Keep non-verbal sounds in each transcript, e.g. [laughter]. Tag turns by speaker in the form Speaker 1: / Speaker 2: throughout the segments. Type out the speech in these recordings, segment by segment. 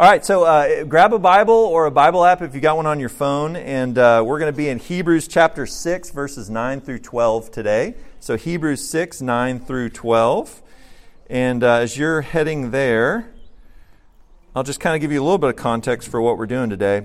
Speaker 1: All right, so uh, grab a Bible or a Bible app if you got one on your phone, and uh, we're going to be in Hebrews chapter 6, verses 9 through 12 today. So, Hebrews 6, 9 through 12. And uh, as you're heading there, I'll just kind of give you a little bit of context for what we're doing today.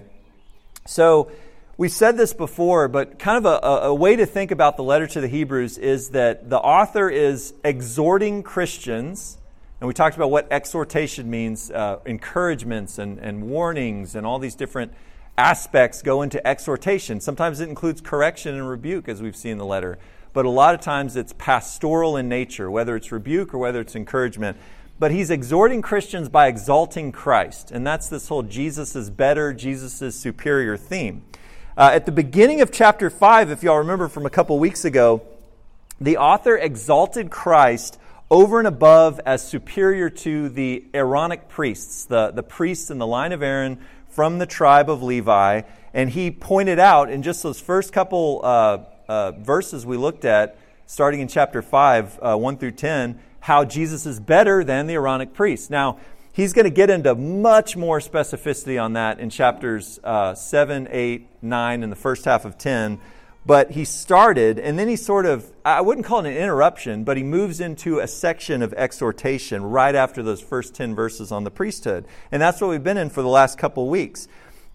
Speaker 1: So, we said this before, but kind of a, a, way to think about the letter to the Hebrews is that the author is exhorting Christians and we talked about what exhortation means uh, encouragements and, and warnings and all these different aspects go into exhortation. Sometimes it includes correction and rebuke, as we've seen in the letter. But a lot of times it's pastoral in nature, whether it's rebuke or whether it's encouragement. But he's exhorting Christians by exalting Christ. And that's this whole Jesus is better, Jesus is superior theme. Uh, at the beginning of chapter 5, if y'all remember from a couple weeks ago, the author exalted Christ over and above as superior to the Aaronic priests, the, the priests in the line of Aaron from the tribe of Levi. And he pointed out in just those first couple uh, uh, verses we looked at, starting in chapter 5, uh, 1 through 10, how Jesus is better than the Aaronic priests. Now, he's going to get into much more specificity on that in chapters uh, 7, 8, 9, and the first half of 10 but he started, and then he sort of, I wouldn't call it an interruption, but he moves into a section of exhortation right after those first 10 verses on the priesthood. And that's what we've been in for the last couple weeks.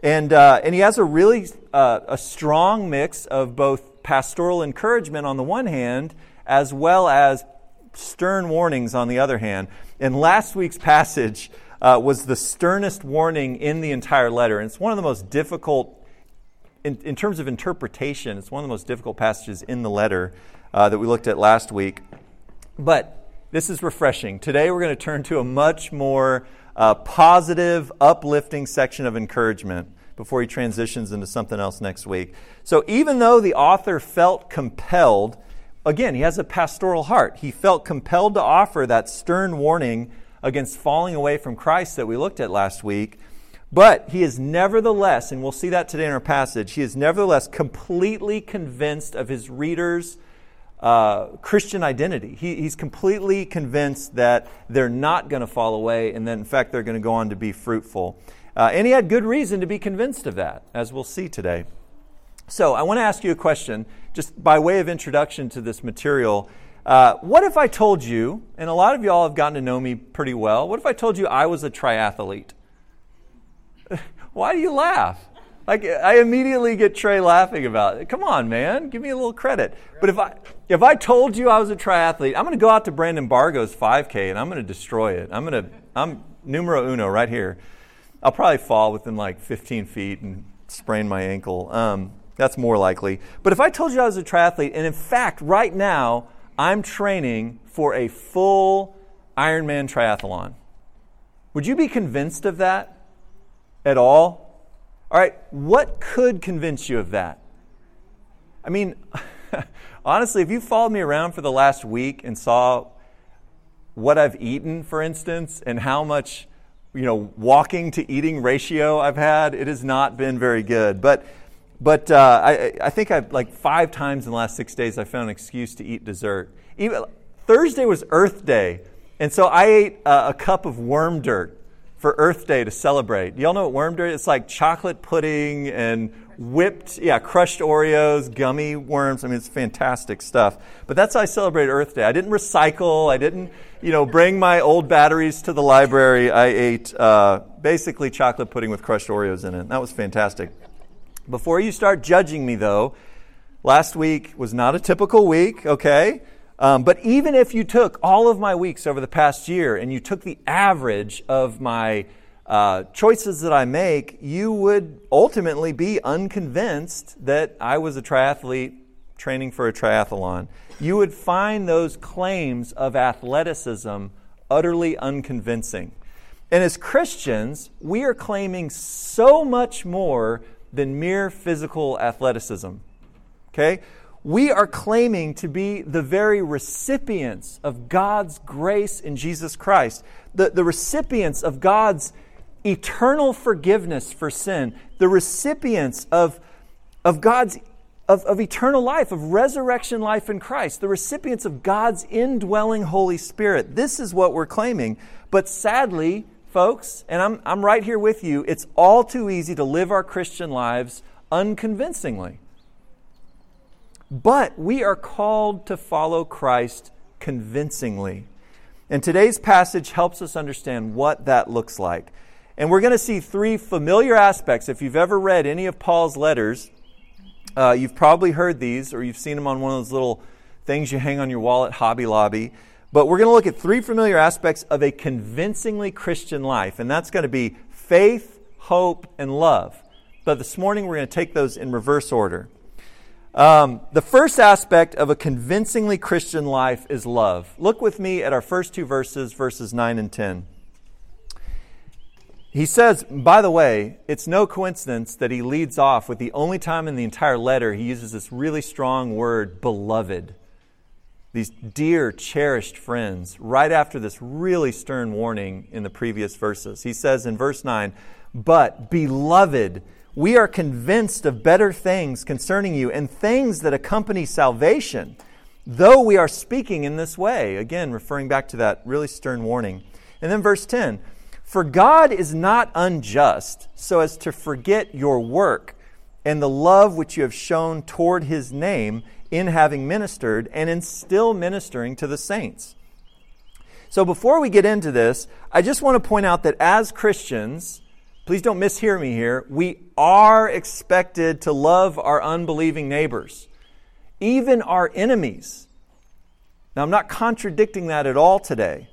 Speaker 1: And, uh, and he has a really uh, a strong mix of both pastoral encouragement on the one hand, as well as stern warnings on the other hand. And last week's passage uh, was the sternest warning in the entire letter. And it's one of the most difficult in, in, terms of interpretation, it's one of the most difficult passages in the letter uh, that we looked at last week. But this is refreshing. Today we're going to turn to a much more uh, positive, uplifting section of encouragement before he transitions into something else next week. So even though the author felt compelled, again, he has a pastoral heart, he felt compelled to offer that stern warning against falling away from Christ that we looked at last week. But he is nevertheless, and we'll see that today in our passage, he is nevertheless completely convinced of his readers' uh, Christian identity. He, he's completely convinced that they're not going to fall away and that, in fact, they're going to go on to be fruitful. Uh, and he had good reason to be convinced of that, as we'll see today. So, I want to ask you a question, just by way of introduction to this material. Uh, what if I told you, and a lot of y'all have gotten to know me pretty well, what if I told you I was a triathlete? Why do you laugh? Like I immediately get Trey laughing about it. Come on, man, give me a little credit. But if I if I told you I was a triathlete, I'm going to go out to Brandon Bargo's 5K and I'm going to destroy it. I'm going to I'm numero uno right here. I'll probably fall within like 15 feet and sprain my ankle. Um, that's more likely. But if I told you I was a triathlete, and in fact, right now I'm training for a full Ironman triathlon, would you be convinced of that? At all? All right, what could convince you of that? I mean, [laughs] honestly, if you followed me around for the last week and saw what I've eaten, for instance, and how much, you know, walking to eating ratio I've had, it has not been very good. But, but uh, I, I think I've like five times in the last six days I found an excuse to eat dessert. Even Thursday was Earth Day, and so I ate uh, a cup of worm dirt for Earth Day to celebrate. Y'all know what worm dirt? It's like chocolate pudding and whipped, yeah, crushed Oreos, gummy worms. I mean, it's fantastic stuff. But that's how I celebrate Earth Day. I didn't recycle. I didn't, you know, bring my old batteries to the library. I ate uh, basically chocolate pudding with crushed Oreos in it. That was fantastic. Before you start judging me, though, last week was not a typical week. Okay. Um, but even if you took all of my weeks over the past year and you took the average of my uh, choices that I make, you would ultimately be unconvinced that I was a triathlete training for a triathlon. You would find those claims of athleticism utterly unconvincing. And as Christians, we are claiming so much more than mere physical athleticism. Okay? We are claiming to be the very recipients of God's grace in Jesus Christ, the, the recipients of God's eternal forgiveness for sin, the recipients of, of God's of, of eternal life, of resurrection life in Christ, the recipients of God's indwelling Holy Spirit. This is what we're claiming. But sadly, folks, and I'm, I'm right here with you, it's all too easy to live our Christian lives unconvincingly. But we are called to follow Christ convincingly. And today's passage helps us understand what that looks like. And we're going to see three familiar aspects. If you've ever read any of Paul's letters, uh, you've probably heard these or you've seen them on one of those little things you hang on your wall at Hobby Lobby. But we're going to look at three familiar aspects of a convincingly Christian life, and that's going to be faith, hope, and love. But this morning we're going to take those in reverse order. Um, the first aspect of a convincingly Christian life is love. Look with me at our first two verses, verses 9 and 10. He says, by the way, it's no coincidence that he leads off with the only time in the entire letter he uses this really strong word, beloved. These dear, cherished friends, right after this really stern warning in the previous verses. He says in verse 9, But, beloved, we are convinced of better things concerning you and things that accompany salvation, though we are speaking in this way. Again, referring back to that really stern warning. And then verse 10 For God is not unjust so as to forget your work and the love which you have shown toward his name in having ministered and in still ministering to the saints. So before we get into this, I just want to point out that as Christians, please don't mishear me here, we are expected to love our unbelieving neighbors, even our enemies. Now, I'm not contradicting that at all today,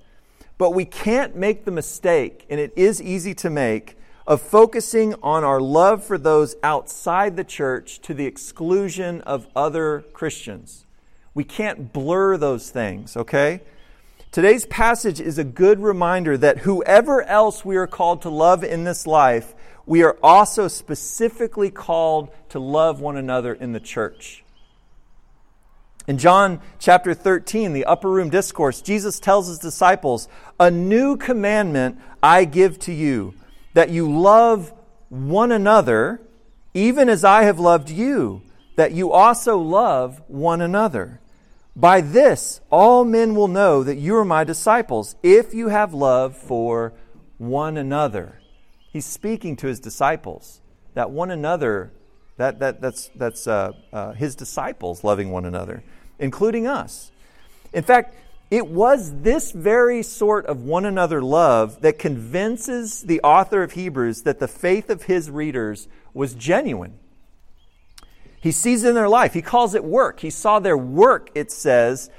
Speaker 1: but we can't make the mistake, and it is easy to make, of focusing on our love for those outside the church to the exclusion of other Christians. We can't blur those things, okay? Today's passage is a good reminder that whoever else we are called to love in this life, we are also specifically called to love one another in the church. In John chapter 13, the upper room discourse, Jesus tells his disciples, A new commandment I give to you, that you love one another, even as I have loved you, that you also love one another. By this, all men will know that you are my disciples, if you have love for one another. He's speaking to his disciples. That one another, that, that, that's, that's uh, uh, his disciples loving one another, including us. In fact, it was this very sort of one another love that convinces the author of Hebrews that the faith of his readers was genuine. He sees in their life. He calls it work. He saw their work, it says,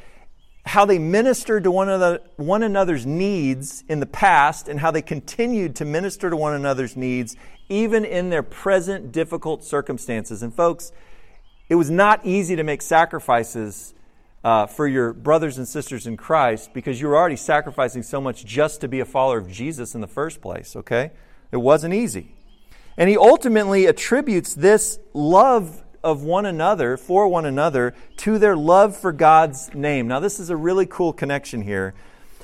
Speaker 1: how they ministered to one, another, one another's needs in the past and how they continued to minister to one another's needs even in their present difficult circumstances. And, folks, it was not easy to make sacrifices uh, for your brothers and sisters in Christ because you were already sacrificing so much just to be a follower of Jesus in the first place, okay? It wasn't easy. And he ultimately attributes this love of one another, for one another, to their love for God's name. Now, this is a really cool connection here.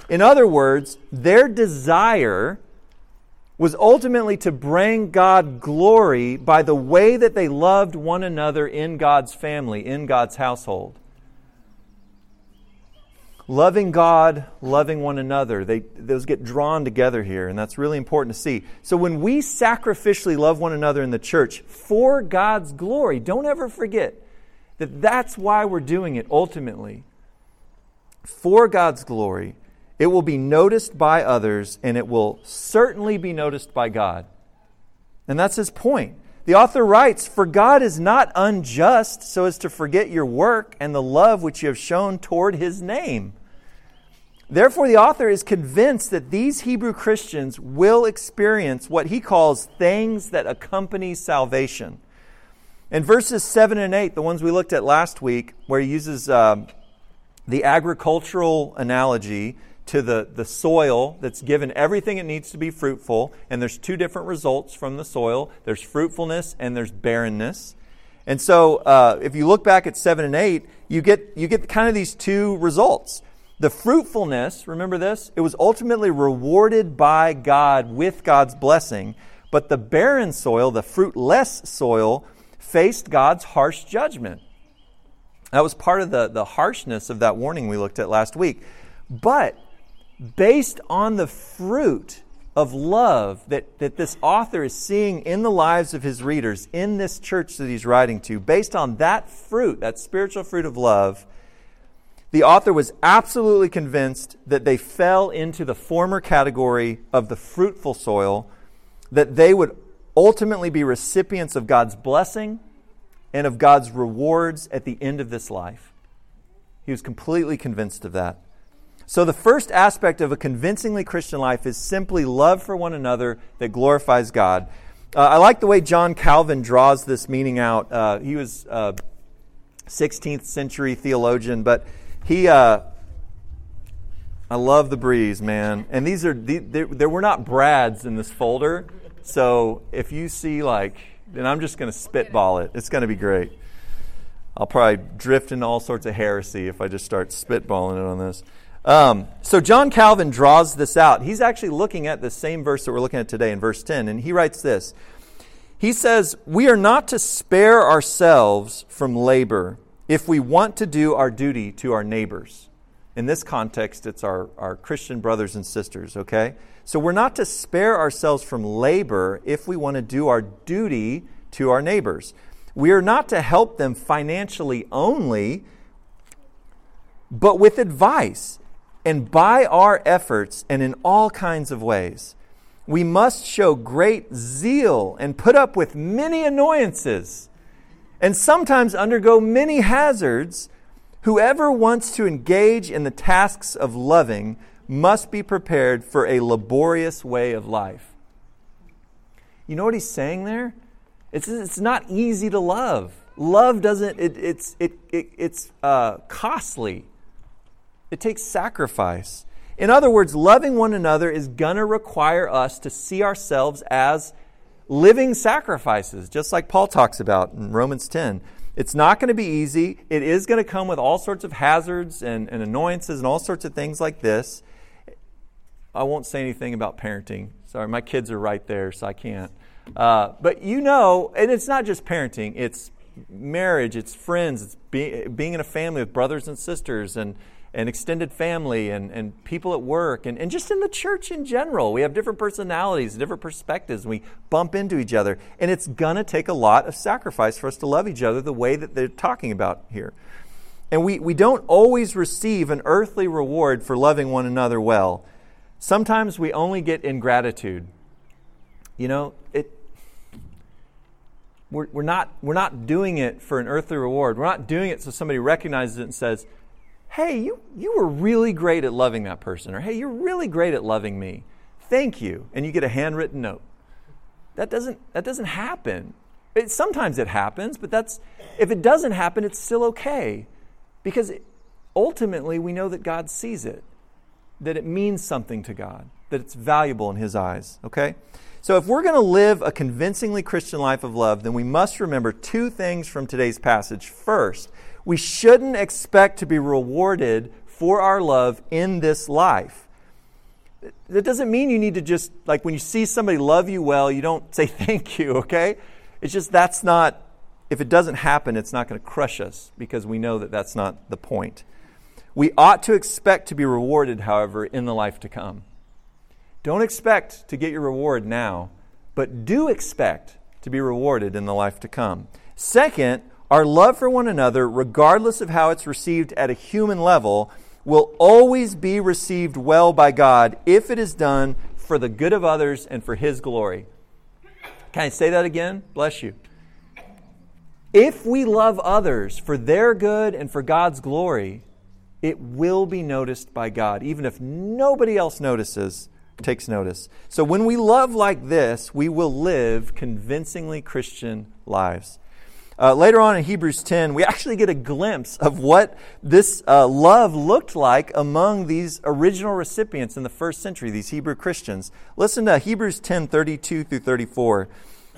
Speaker 1: In other words, their desire was ultimately to bring God glory by the way that they loved one another in God's family, in God's household loving God, loving one another. They, those get drawn together here, and that's really important to see. So when we sacrificially love one another in the church for God's glory, don't ever forget that that's why we're doing it ultimately. For God's glory, it will be noticed by others, and it will certainly be noticed by God. And that's his point. The author writes, For God is not unjust so as to forget your work and the love which you have shown toward his name. Therefore, the author is convinced that these Hebrew Christians will experience what he calls things that accompany salvation. In verses 7 and 8, the ones we looked at last week, where he uses uh, the agricultural analogy, to the, the soil that's given everything it needs to be fruitful. And there's two different results from the soil there's fruitfulness and there's barrenness. And so uh, if you look back at 7 and 8, you get, you get kind of these two results. The fruitfulness, remember this? It was ultimately rewarded by God with God's blessing. But the barren soil, the fruitless soil, faced God's harsh judgment. That was part of the, the harshness of that warning we looked at last week. But based on the fruit of love that, that this author is seeing in the lives of his readers in this church that he's writing to, based on that fruit, that spiritual fruit of love, the author was absolutely convinced that they fell into the former category of the fruitful soil, that they would ultimately be recipients of God's blessing and of God's rewards at the end of this life. He was completely convinced of that. So, the first aspect of a convincingly Christian life is simply love for one another that glorifies God. Uh, I like the way John Calvin draws this meaning out. Uh, he was a 16th century theologian, but he, uh, I love the breeze, man. And these are, there, there were not Brads in this folder. So, if you see like, then I'm just going to spitball it. It's going to be great. I'll probably drift into all sorts of heresy if I just start spitballing it on this. Um, so John Calvin draws this out. He's actually looking at the same verse that we're looking at today in verse 10, and he writes this. He says, We are not to spare ourselves from labor if we want to do our duty to our neighbors. In this context, it's our, our Christian brothers and sisters, okay? So we're not to spare ourselves from labor if we want to do our duty to our neighbors. We are not to help them financially only, but with advice and by our efforts and in all kinds of ways. We must show great zeal and put up with many annoyances and sometimes undergo many hazards. Whoever wants to engage in the tasks of loving must be prepared for a laborious way of life. You know what he's saying there? It's, it's not easy to love. Love doesn't, it, it's, it, it, it's uh, costly. It takes sacrifice. In other words, loving one another is going to require us to see ourselves as living sacrifices, just like Paul talks about in Romans 10. It's not going to be easy. It is going to come with all sorts of hazards and, and annoyances and all sorts of things like this. I won't say anything about parenting. Sorry, my kids are right there, so I can't. Uh, but you know, and it's not just parenting, it's marriage, it's friends, it's be, being in a family with brothers and sisters, and and extended family and, and people at work and, and just in the church in general. We have different personalities, different perspectives, and we bump into each other. And it's going to take a lot of sacrifice for us to love each other the way that they're talking about here. And we, we don't always receive an earthly reward for loving one another well. Sometimes we only get ingratitude. You know, it, we're, we're, not, we're not doing it for an earthly reward. We're not doing it so somebody recognizes it and says, hey, you, you were really great at loving that person, or hey, you're really great at loving me. Thank you. And you get a handwritten note. That doesn't, that doesn't happen. It, sometimes it happens, but that's, if it doesn't happen, it's still okay. Because ultimately, we know that God sees it, that it means something to God, that it's valuable in His eyes, okay? So, if we're going to live a convincingly Christian life of love, then we must remember two things from today's passage. First, we shouldn't expect to be rewarded for our love in this life. That doesn't mean you need to just, like, when you see somebody love you well, you don't say [laughs] thank you, okay? It's just that's not, if it doesn't happen, it's not going to crush us because we know that that's not the point. We ought to expect to be rewarded, however, in the life to come. Don't expect to get your reward now, but do expect to be rewarded in the life to come. Second, our love for one another, regardless of how it's received at a human level, will always be received well by God if it is done for the good of others and for His glory. Can I say that again? Bless you. If we love others for their good and for God's glory, it will be noticed by God, even if nobody else notices, takes notice. So when we love like this, we will live convincingly Christian lives. Uh, later on in Hebrews 10, we actually get a glimpse of what this uh, love looked like among these original recipients in the first century, these Hebrew Christians. Listen to Hebrews 10 32 through 34.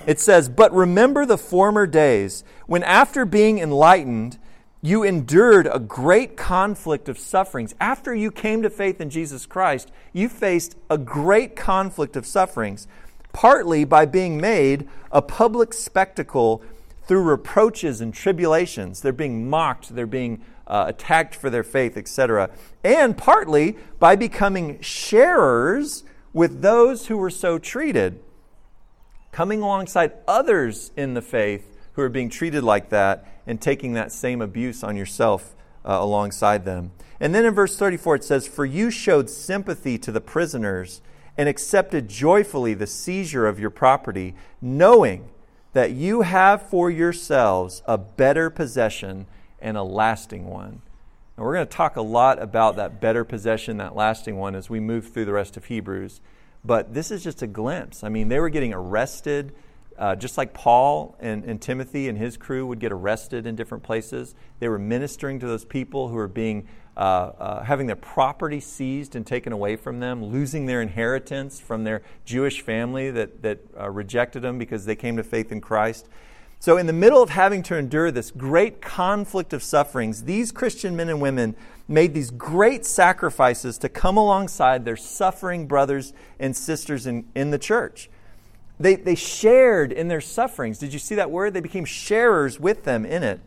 Speaker 1: It says, But remember the former days when, after being enlightened, you endured a great conflict of sufferings. After you came to faith in Jesus Christ, you faced a great conflict of sufferings, partly by being made a public spectacle through reproaches and tribulations. They're being mocked, they're being uh, attacked for their faith, etc. And partly by becoming sharers with those who were so treated, coming alongside others in the faith who are being treated like that and taking that same abuse on yourself uh, alongside them. And then in verse 34 it says, For you showed sympathy to the prisoners and accepted joyfully the seizure of your property, knowing that you have for yourselves a better possession and a lasting one. And we're going to talk a lot about that better possession, that lasting one, as we move through the rest of Hebrews. But this is just a glimpse. I mean, they were getting arrested, uh, just like Paul and, and Timothy and his crew would get arrested in different places. They were ministering to those people who were being uh, uh, having their property seized and taken away from them, losing their inheritance from their Jewish family that, that uh, rejected them because they came to faith in Christ. So, in the middle of having to endure this great conflict of sufferings, these Christian men and women made these great sacrifices to come alongside their suffering brothers and sisters in, in the church. They, they shared in their sufferings. Did you see that word? They became sharers with them in it.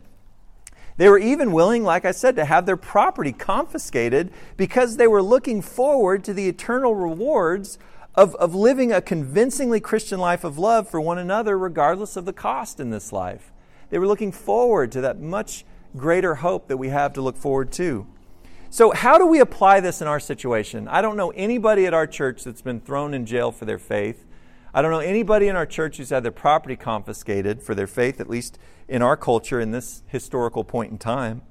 Speaker 1: They were even willing, like I said, to have their property confiscated because they were looking forward to the eternal rewards of, of living a convincingly Christian life of love for one another, regardless of the cost in this life. They were looking forward to that much greater hope that we have to look forward to. So, how do we apply this in our situation? I don't know anybody at our church that's been thrown in jail for their faith. I don't know anybody in our church who's had their property confiscated for their faith, at least in our culture in this historical point in time.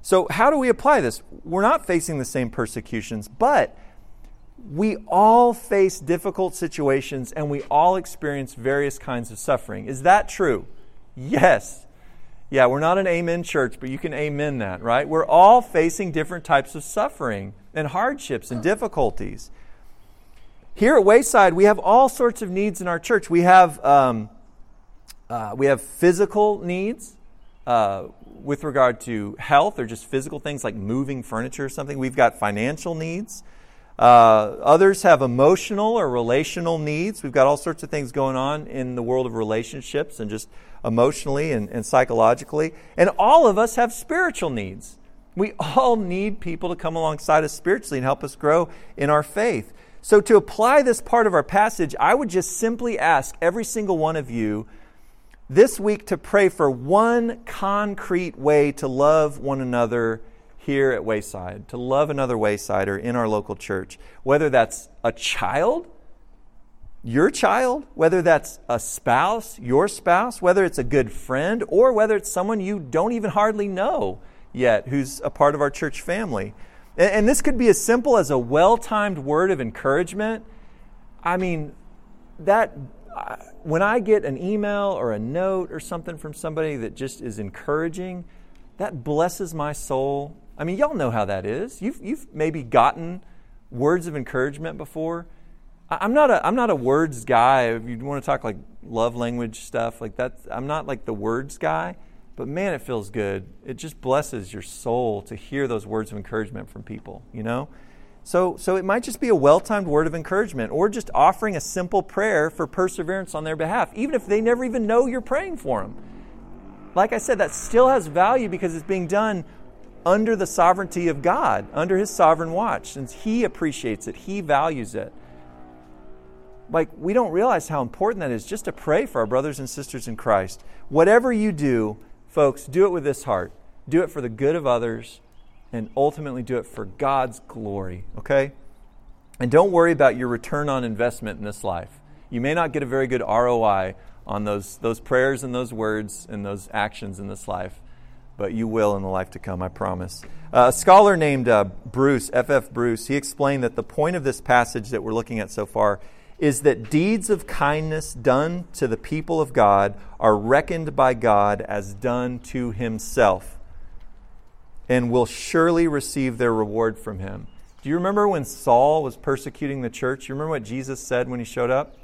Speaker 1: So, how do we apply this? We're not facing the same persecutions, but we all face difficult situations and we all experience various kinds of suffering. Is that true? Yes. Yeah, we're not an amen church, but you can amen that, right? We're all facing different types of suffering and hardships and difficulties. Here at Wayside, we have all sorts of needs in our church. We have, um, uh, we have physical needs uh, with regard to health or just physical things like moving furniture or something. We've got financial needs. Uh, others have emotional or relational needs. We've got all sorts of things going on in the world of relationships and just emotionally and, and psychologically. And all of us have spiritual needs. We all need people to come alongside us spiritually and help us grow in our faith. So, to apply this part of our passage, I would just simply ask every single one of you this week to pray for one concrete way to love one another here at Wayside, to love another Waysider in our local church. Whether that's a child, your child, whether that's a spouse, your spouse, whether it's a good friend, or whether it's someone you don't even hardly know yet who's a part of our church family. And, this could be as simple as a well timed word of encouragement. I mean, that when I get an email or a note or something from somebody that just is encouraging, that blesses my soul. I mean, y'all know how that is. You've, you've maybe gotten words of encouragement before. I'm not a I'm not a words guy. If you want to talk like love language stuff like that, I'm not like the words guy. But man, it feels good. It just blesses your soul to hear those words of encouragement from people, you know? So, so it might just be a well timed word of encouragement or just offering a simple prayer for perseverance on their behalf, even if they never even know you're praying for them. Like I said, that still has value because it's being done under the sovereignty of God, under His sovereign watch, since He appreciates it, He values it. Like, we don't realize how important that is just to pray for our brothers and sisters in Christ. Whatever you do, Folks, do it with this heart. Do it for the good of others and ultimately do it for God's glory, okay? And don't worry about your return on investment in this life. You may not get a very good ROI on those, those prayers and those words and those actions in this life, but you will in the life to come, I promise. Uh, a scholar named uh, Bruce, F.F. F. Bruce, he explained that the point of this passage that we're looking at so far is that deeds of kindness done to the people of God are reckoned by God as done to himself and will surely receive their reward from him. Do you remember when Saul was persecuting the church? You remember what Jesus said when he showed up?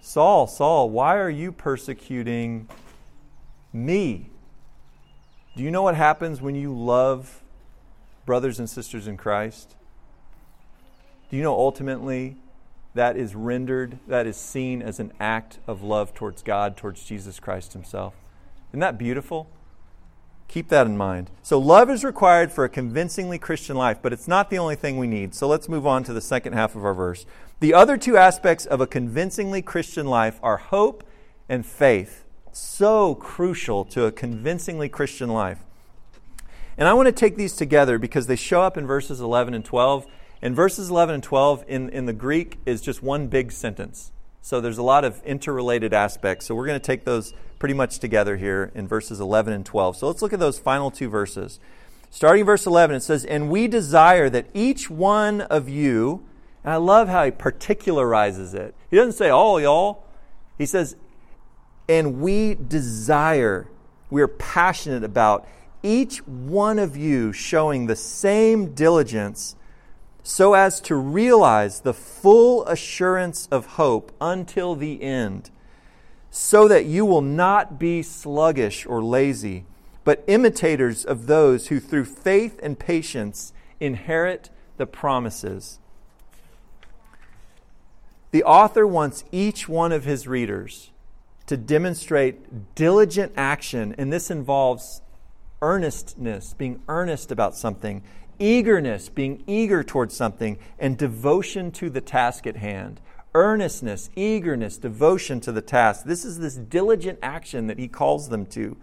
Speaker 1: Saul, Saul, why are you persecuting me? Do you know what happens when you love brothers and sisters in Christ? Do you know ultimately that is rendered, that is seen as an act of love towards God, towards Jesus Christ Himself. Isn't that beautiful? Keep that in mind. So, love is required for a convincingly Christian life, but it's not the only thing we need. So, let's move on to the second half of our verse. The other two aspects of a convincingly Christian life are hope and faith. So crucial to a convincingly Christian life. And I want to take these together because they show up in verses 11 and 12. And verses 11 and 12 in, in the Greek is just one big sentence. So there's a lot of interrelated aspects. So we're going to take those pretty much together here in verses 11 and 12. So let's look at those final two verses. Starting verse 11, it says, And we desire that each one of you, and I love how he particularizes it. He doesn't say, all y'all. He says, And we desire, we're passionate about each one of you showing the same diligence so as to realize the full assurance of hope until the end, so that you will not be sluggish or lazy, but imitators of those who through faith and patience inherit the promises. The author wants each one of his readers to demonstrate diligent action, and this involves earnestness, being earnest about something, eagerness, being eager towards something, and devotion to the task at hand. Earnestness, eagerness, devotion to the task. This is this diligent action that he calls them to.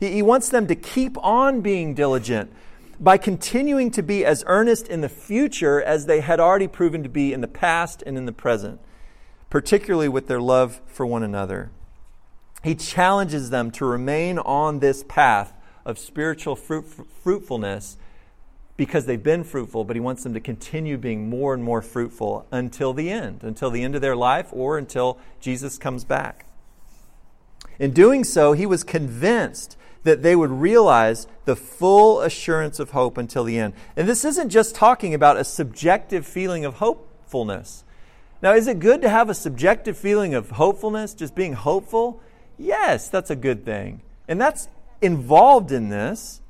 Speaker 1: He, he wants them to keep on being diligent by continuing to be as earnest in the future as they had already proven to be in the past and in the present, particularly with their love for one another. He challenges them to remain on this path of spiritual fruit, fruitfulness because they've been fruitful, but he wants them to continue being more and more fruitful until the end, until the end of their life or until Jesus comes back. In doing so, he was convinced that they would realize the full assurance of hope until the end. And this isn't just talking about a subjective feeling of hopefulness. Now, is it good to have a subjective feeling of hopefulness, just being hopeful? Yes, that's a good thing. And that's involved in this,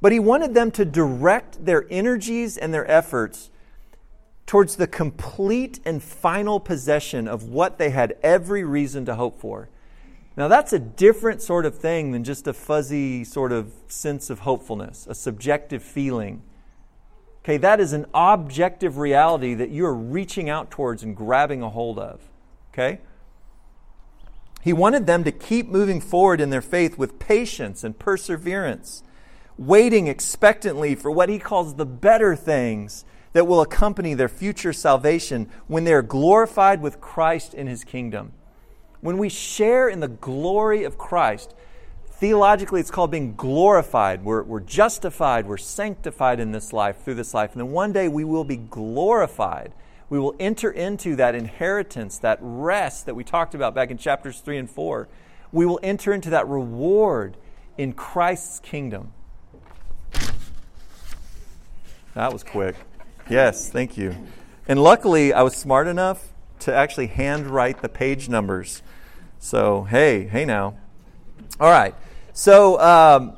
Speaker 1: but he wanted them to direct their energies and their efforts towards the complete and final possession of what they had every reason to hope for. Now, that's a different sort of thing than just a fuzzy sort of sense of hopefulness, a subjective feeling. Okay, that is an objective reality that you're reaching out towards and grabbing a hold of. Okay? He wanted them to keep moving forward in their faith with patience and perseverance, waiting expectantly for what he calls the better things that will accompany their future salvation when they are glorified with Christ in his kingdom. When we share in the glory of Christ, theologically it's called being glorified. We're, we're justified, we're sanctified in this life, through this life, and then one day we will be glorified we will enter into that inheritance, that rest that we talked about back in chapters 3 and 4. We will enter into that reward in Christ's kingdom. That was quick. Yes, thank you. And luckily, I was smart enough to actually handwrite the page numbers. So, hey, hey now. All right. So, um,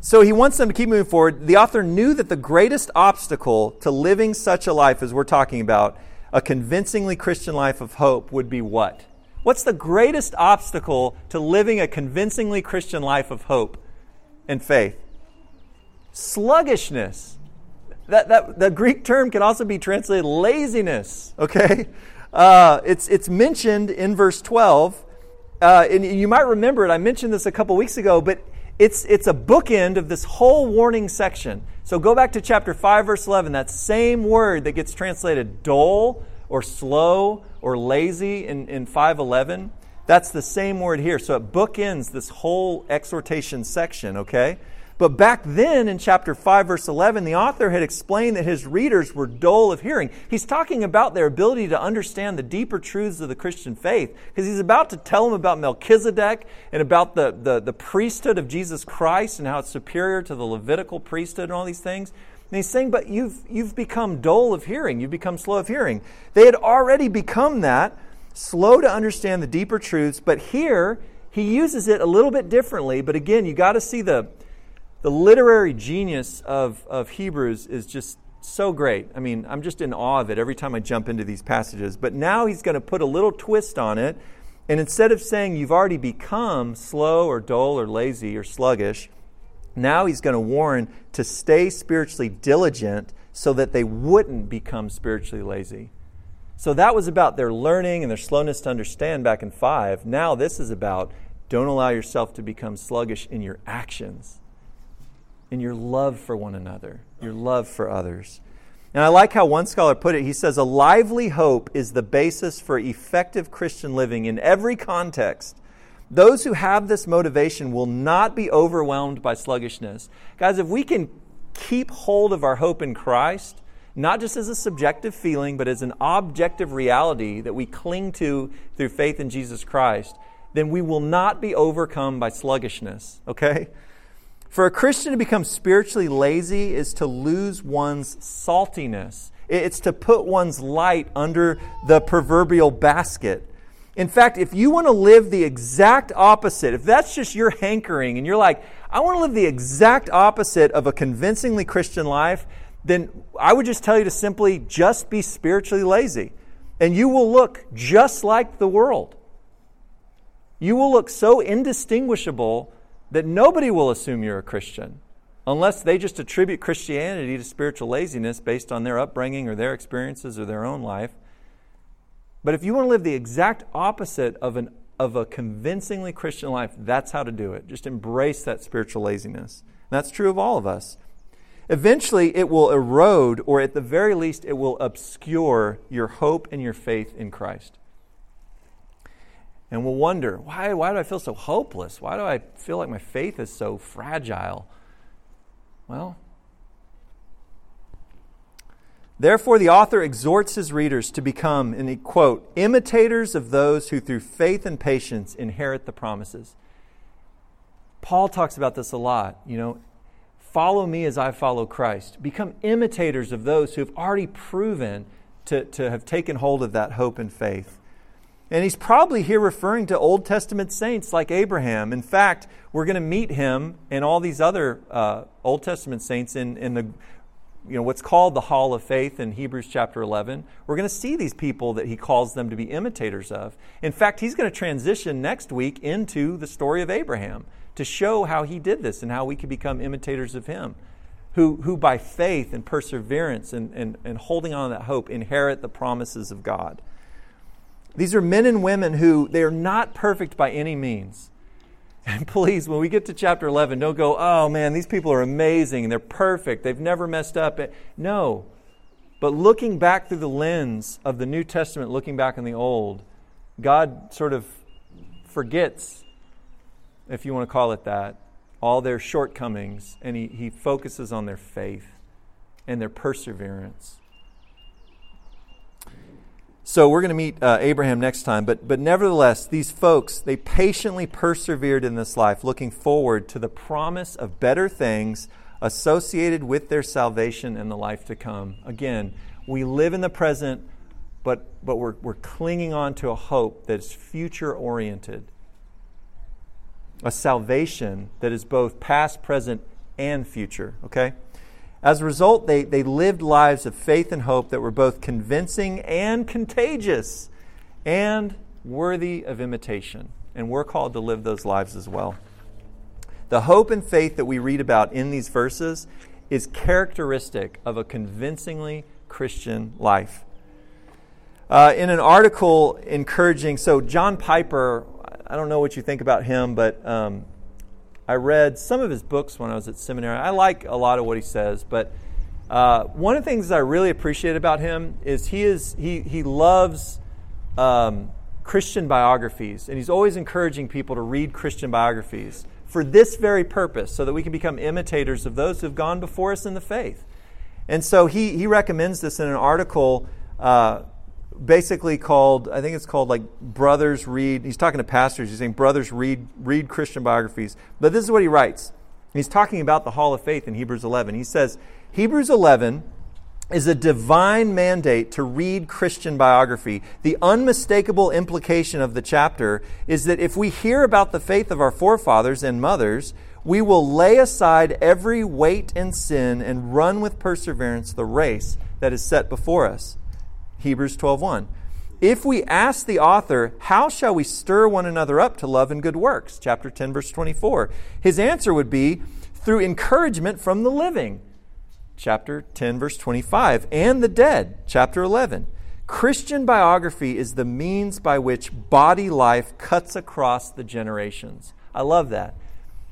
Speaker 1: so he wants them to keep moving forward. The author knew that the greatest obstacle to living such a life as we're talking about, a convincingly Christian life of hope, would be what? What's the greatest obstacle to living a convincingly Christian life of hope and faith? Sluggishness. That, that, the Greek term can also be translated laziness, okay? Uh, it's, it's mentioned in verse 12. Uh, and you might remember it. I mentioned this a couple weeks ago, but it's, it's a bookend of this whole warning section. So go back to chapter 5, verse 11. That same word that gets translated dull or slow or lazy in, in 511, that's the same word here. So it bookends this whole exhortation section, okay? But back then in chapter 5, verse 11, the author had explained that his readers were dull of hearing. He's talking about their ability to understand the deeper truths of the Christian faith because he's about to tell them about Melchizedek and about the, the, the priesthood of Jesus Christ and how it's superior to the Levitical priesthood and all these things. And he's saying, but you've, you've become dull of hearing. You've become slow of hearing. They had already become that, slow to understand the deeper truths, but here he uses it a little bit differently. But again, you got to see the the literary genius of, of Hebrews is just so great. I mean, I'm just in awe of it every time I jump into these passages. But now he's going to put a little twist on it. And instead of saying you've already become slow or dull or lazy or sluggish, Now he's going to warn to stay spiritually diligent so that they wouldn't become spiritually lazy. So that was about their learning and their slowness to understand back in 5. Now this is about don't allow yourself to become sluggish in your actions, in your love for one another, your love for others. And I like how one scholar put it. He says, A lively hope is the basis for effective Christian living in every context. Those who have this motivation will not be overwhelmed by sluggishness. Guys, if we can keep hold of our hope in Christ, not just as a subjective feeling, but as an objective reality that we cling to through faith in Jesus Christ, then we will not be overcome by sluggishness, okay? For a Christian to become spiritually lazy is to lose one's saltiness. It's to put one's light under the proverbial basket. In fact, if you want to live the exact opposite, if that's just your hankering and you're like, I want to live the exact opposite of a convincingly Christian life, then I would just tell you to simply just be spiritually lazy. And you will look just like the world. You will look so indistinguishable that nobody will assume you're a Christian unless they just attribute Christianity to spiritual laziness based on their upbringing or their experiences or their own life. But if you want to live the exact opposite of, an, of a convincingly Christian life, that's how to do it. Just embrace that spiritual laziness. And that's true of all of us. Eventually, it will erode, or at the very least, it will obscure your hope and your faith in Christ and we'll wonder why, why do I feel so hopeless? Why do I feel like my faith is so fragile? Well, Therefore, the author exhorts his readers to become, and he quote, imitators of those who through faith and patience inherit the promises. Paul talks about this a lot. You know, follow me as I follow Christ. Become imitators of those who have already proven to, to have taken hold of that hope and faith. And he's probably here referring to Old Testament saints like Abraham. In fact, we're going to meet him and all these other uh, Old Testament saints in, in the you know what's called the hall of faith in hebrews chapter 11 we're going to see these people that he calls them to be imitators of. In fact he's going to transition next week into the story of abraham to show how he did this and how we can become imitators of him who, who by faith and perseverance and, and, and holding on to that hope inherit the promises of god these are men and women who they are not perfect by any means. And please, when we get to chapter 11, don't go, oh man, these people are amazing and they're perfect. They've never messed up. No. But looking back through the lens of the New Testament, looking back in the Old, God sort of forgets, if you want to call it that, all their shortcomings and he, he focuses on their faith and their perseverance. So we're going to meet uh, Abraham next time, but, but nevertheless, these folks, they patiently persevered in this life, looking forward to the promise of better things associated with their salvation and the life to come. Again, we live in the present, but, but we're, we're clinging on to a hope that is future oriented, a salvation that is both past, present, and future, okay? As a result, they, they lived lives of faith and hope that were both convincing and contagious and worthy of imitation. And we're called to live those lives as well. The hope and faith that we read about in these verses is characteristic of a convincingly Christian life. Uh, in an article encouraging, so John Piper, I don't know what you think about him, but um, I read some of his books when I was at seminary. I like a lot of what he says, but uh, one of the things I really appreciate about him is he is he he loves um, Christian biographies, and he's always encouraging people to read Christian biographies for this very purpose, so that we can become imitators of those who have gone before us in the faith. And so he he recommends this in an article. Uh, basically called i think it's called like brothers read. He's talking to pastors. He's saying brothers read read christian biographies. But this is what he writes. He's talking about the hall of faith in hebrews 11 he says hebrews 11 is a divine mandate to read Christian biography. The unmistakable implication of the chapter is that if we hear about the faith of our forefathers and mothers, we will lay aside every weight and sin and run with perseverance the race that is set before us. Hebrews 12:1. if we ask the author, How shall we stir one another up to love and good works? Chapter 10, verse 24. His answer would be through encouragement from the living. Chapter 10, verse 25. And the dead. Chapter 11. Christian biography is the means by which body life cuts across the generations. I love that.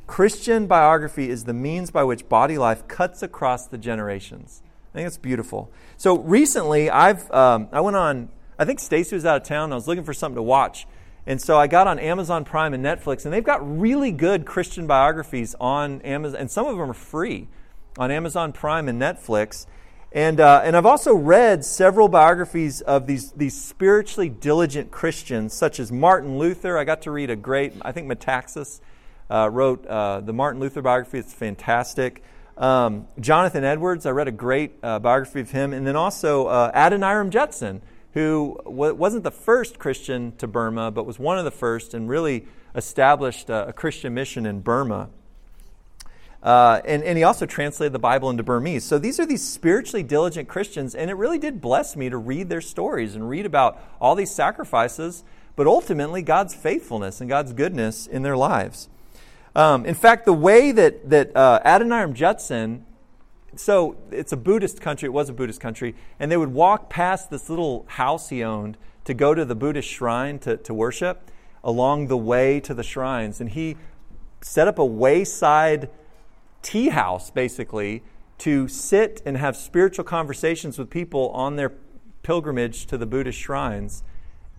Speaker 1: Christian biography is the means by which body life cuts across the generations. I think it's beautiful. So recently, I've um, I went on I think Stacy was out of town. I was looking for something to watch. And so I got on Amazon Prime and Netflix, and they've got really good Christian biographies on Amazon, and some of them are free on Amazon Prime and Netflix. And, uh, and I've also read several biographies of these, these spiritually diligent Christians, such as Martin Luther. I got to read a great, I think Metaxas uh, wrote uh, the Martin Luther biography. It's fantastic. Um, Jonathan Edwards, I read a great uh, biography of him. And then also uh, Adoniram Judson who wasn't the first Christian to Burma, but was one of the first and really established a, a Christian mission in Burma. Uh, and, and he also translated the Bible into Burmese. So these are these spiritually diligent Christians, and it really did bless me to read their stories and read about all these sacrifices, but ultimately God's faithfulness and God's goodness in their lives. Um, in fact, the way that, that uh, Adoniram Judson so it's a Buddhist country, it was a Buddhist country, and they would walk past this little house he owned to go to the Buddhist shrine to, to worship along the way to the shrines. And he set up a wayside tea house, basically, to sit and have spiritual conversations with people on their pilgrimage to the Buddhist shrines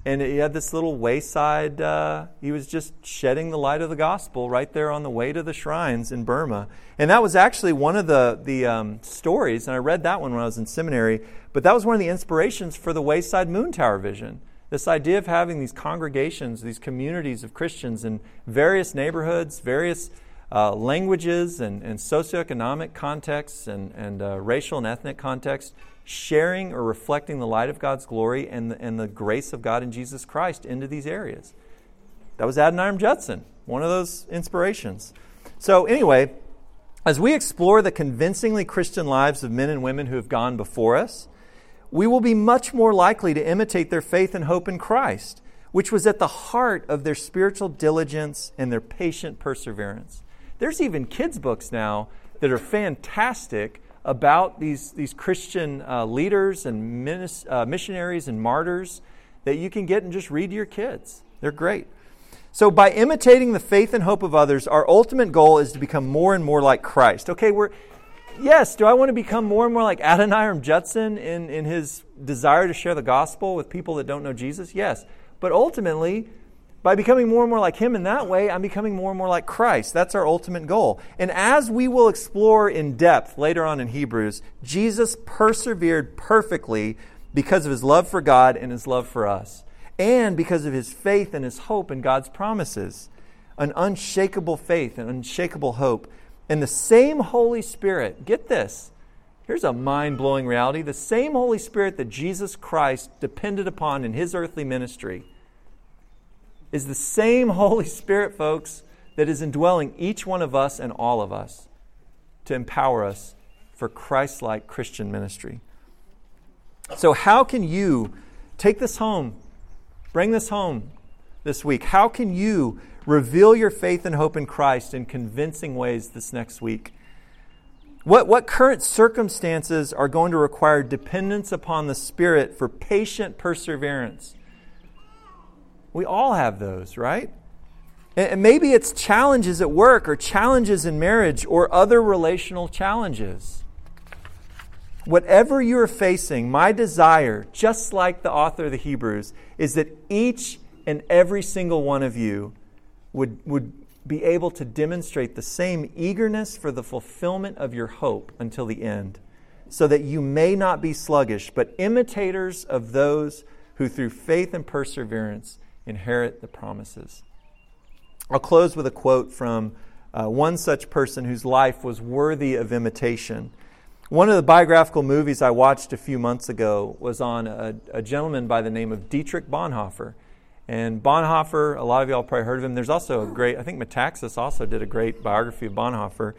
Speaker 1: and he had this little wayside uh, he was just shedding the light of the gospel right there on the way to the shrines in burma. And that was actually one of the, the um, stories and i read that one when i was in seminary but that was one of the inspirations for the wayside moon tower vision. This idea of having these congregations these communities of christians in various neighborhoods various uh, languages and, and socioeconomic contexts and, and uh, racial and ethnic contexts sharing or reflecting the light of God's glory and the, and the grace of God in Jesus Christ into these areas. That was Adoniram Judson, one of those inspirations. So, anyway, as we explore the convincingly Christian lives of men and women who have gone before us, we will be much more likely to imitate their faith and hope in Christ, which was at the heart of their spiritual diligence and their patient perseverance. There's even kids' books now that are fantastic about these, these Christian uh, leaders and minis, uh, missionaries and martyrs that you can get and just read to your kids. They're great. So, by imitating the faith and hope of others, our ultimate goal is to become more and more like Christ. Okay, we're, yes, do I want to become more and more like Adoniram Judson in, in his desire to share the gospel with people that don't know Jesus? Yes. But ultimately, by becoming more and more like Him in that way, I'm becoming more and more like Christ. That's our ultimate goal. And as we will explore in depth later on in Hebrews, Jesus persevered perfectly because of His love for God and His love for us, and because of His faith and His hope in God's promises. An unshakable faith, an unshakable hope. And the same Holy Spirit, get this, here's a mind blowing reality the same Holy Spirit that Jesus Christ depended upon in His earthly ministry is the same [laughs] Holy Spirit, folks, that is indwelling each one of us and all of us to empower us for Christ like Christian ministry. So, how can you take this home, bring this home this week? How can you reveal your faith and hope in Christ in convincing ways this next week? What, what current circumstances are going to require dependence upon the Spirit for patient perseverance? We all have those, right? And maybe it's challenges at work or challenges in marriage or other relational challenges. Whatever you're facing, my desire, just like the author of the Hebrews, is that each and every single one of you would, would be able to demonstrate the same eagerness for the fulfillment of your hope until the end, so that you may not be sluggish, but imitators of those who through faith and perseverance inherit the promises. I'll close with a quote from uh, one such person whose life was worthy of imitation. One of the biographical movies I watched a few months ago was on a, a gentleman by the name of Dietrich Bonhoeffer. And Bonhoeffer, a lot of y'all probably heard of him. There's also a great, I think Metaxas also did a great biography of Bonhoeffer.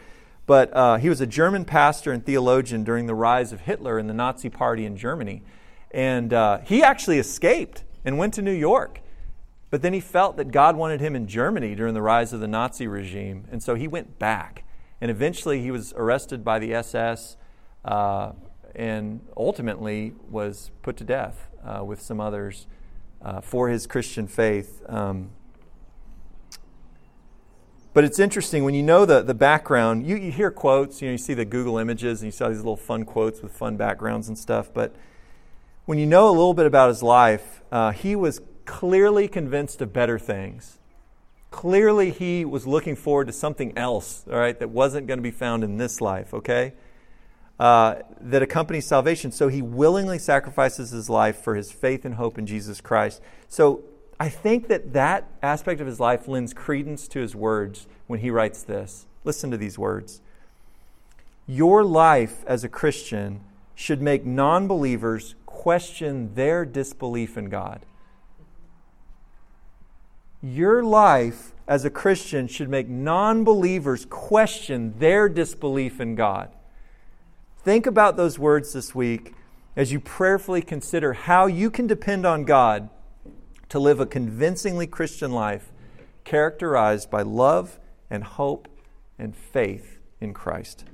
Speaker 1: But uh, he was a German pastor and theologian during the rise of Hitler and the Nazi Party in Germany. And uh, he actually escaped and went to New York. But then he felt that God wanted him in Germany during the rise of the Nazi regime, and so he went back. And eventually he was arrested by the SS uh, and ultimately was put to death uh, with some others uh, for his Christian faith. Um, but it's interesting when you know the, the background, you, you hear quotes, you know, you see the Google images and you saw these little fun quotes with fun backgrounds and stuff. But when you know a little bit about his life, uh, he was clearly convinced of better things. Clearly, he was looking forward to something else, all right, that wasn't going to be found in this life, okay? Uh, that accompanies salvation. So he willingly sacrifices his life for his faith and hope in Jesus Christ. So I think that that aspect of his life lends credence to his words when he writes this. Listen to these words Your life as a Christian should make non believers question their disbelief in God. Your life as a Christian should make non believers question their disbelief in God. Think about those words this week as you prayerfully consider how you can depend on God to live a convincingly Christian life characterized by love and hope and faith in Christ.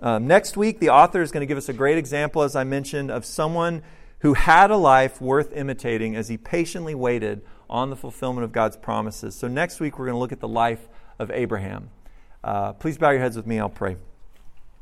Speaker 1: Um, next week, the author is going to give us a great example, as I mentioned, of someone who had a life worth imitating as he patiently waited on the fulfillment of God's promises. So, next week, we're going to look at the life of Abraham. Uh, please bow your heads with me, I'll pray.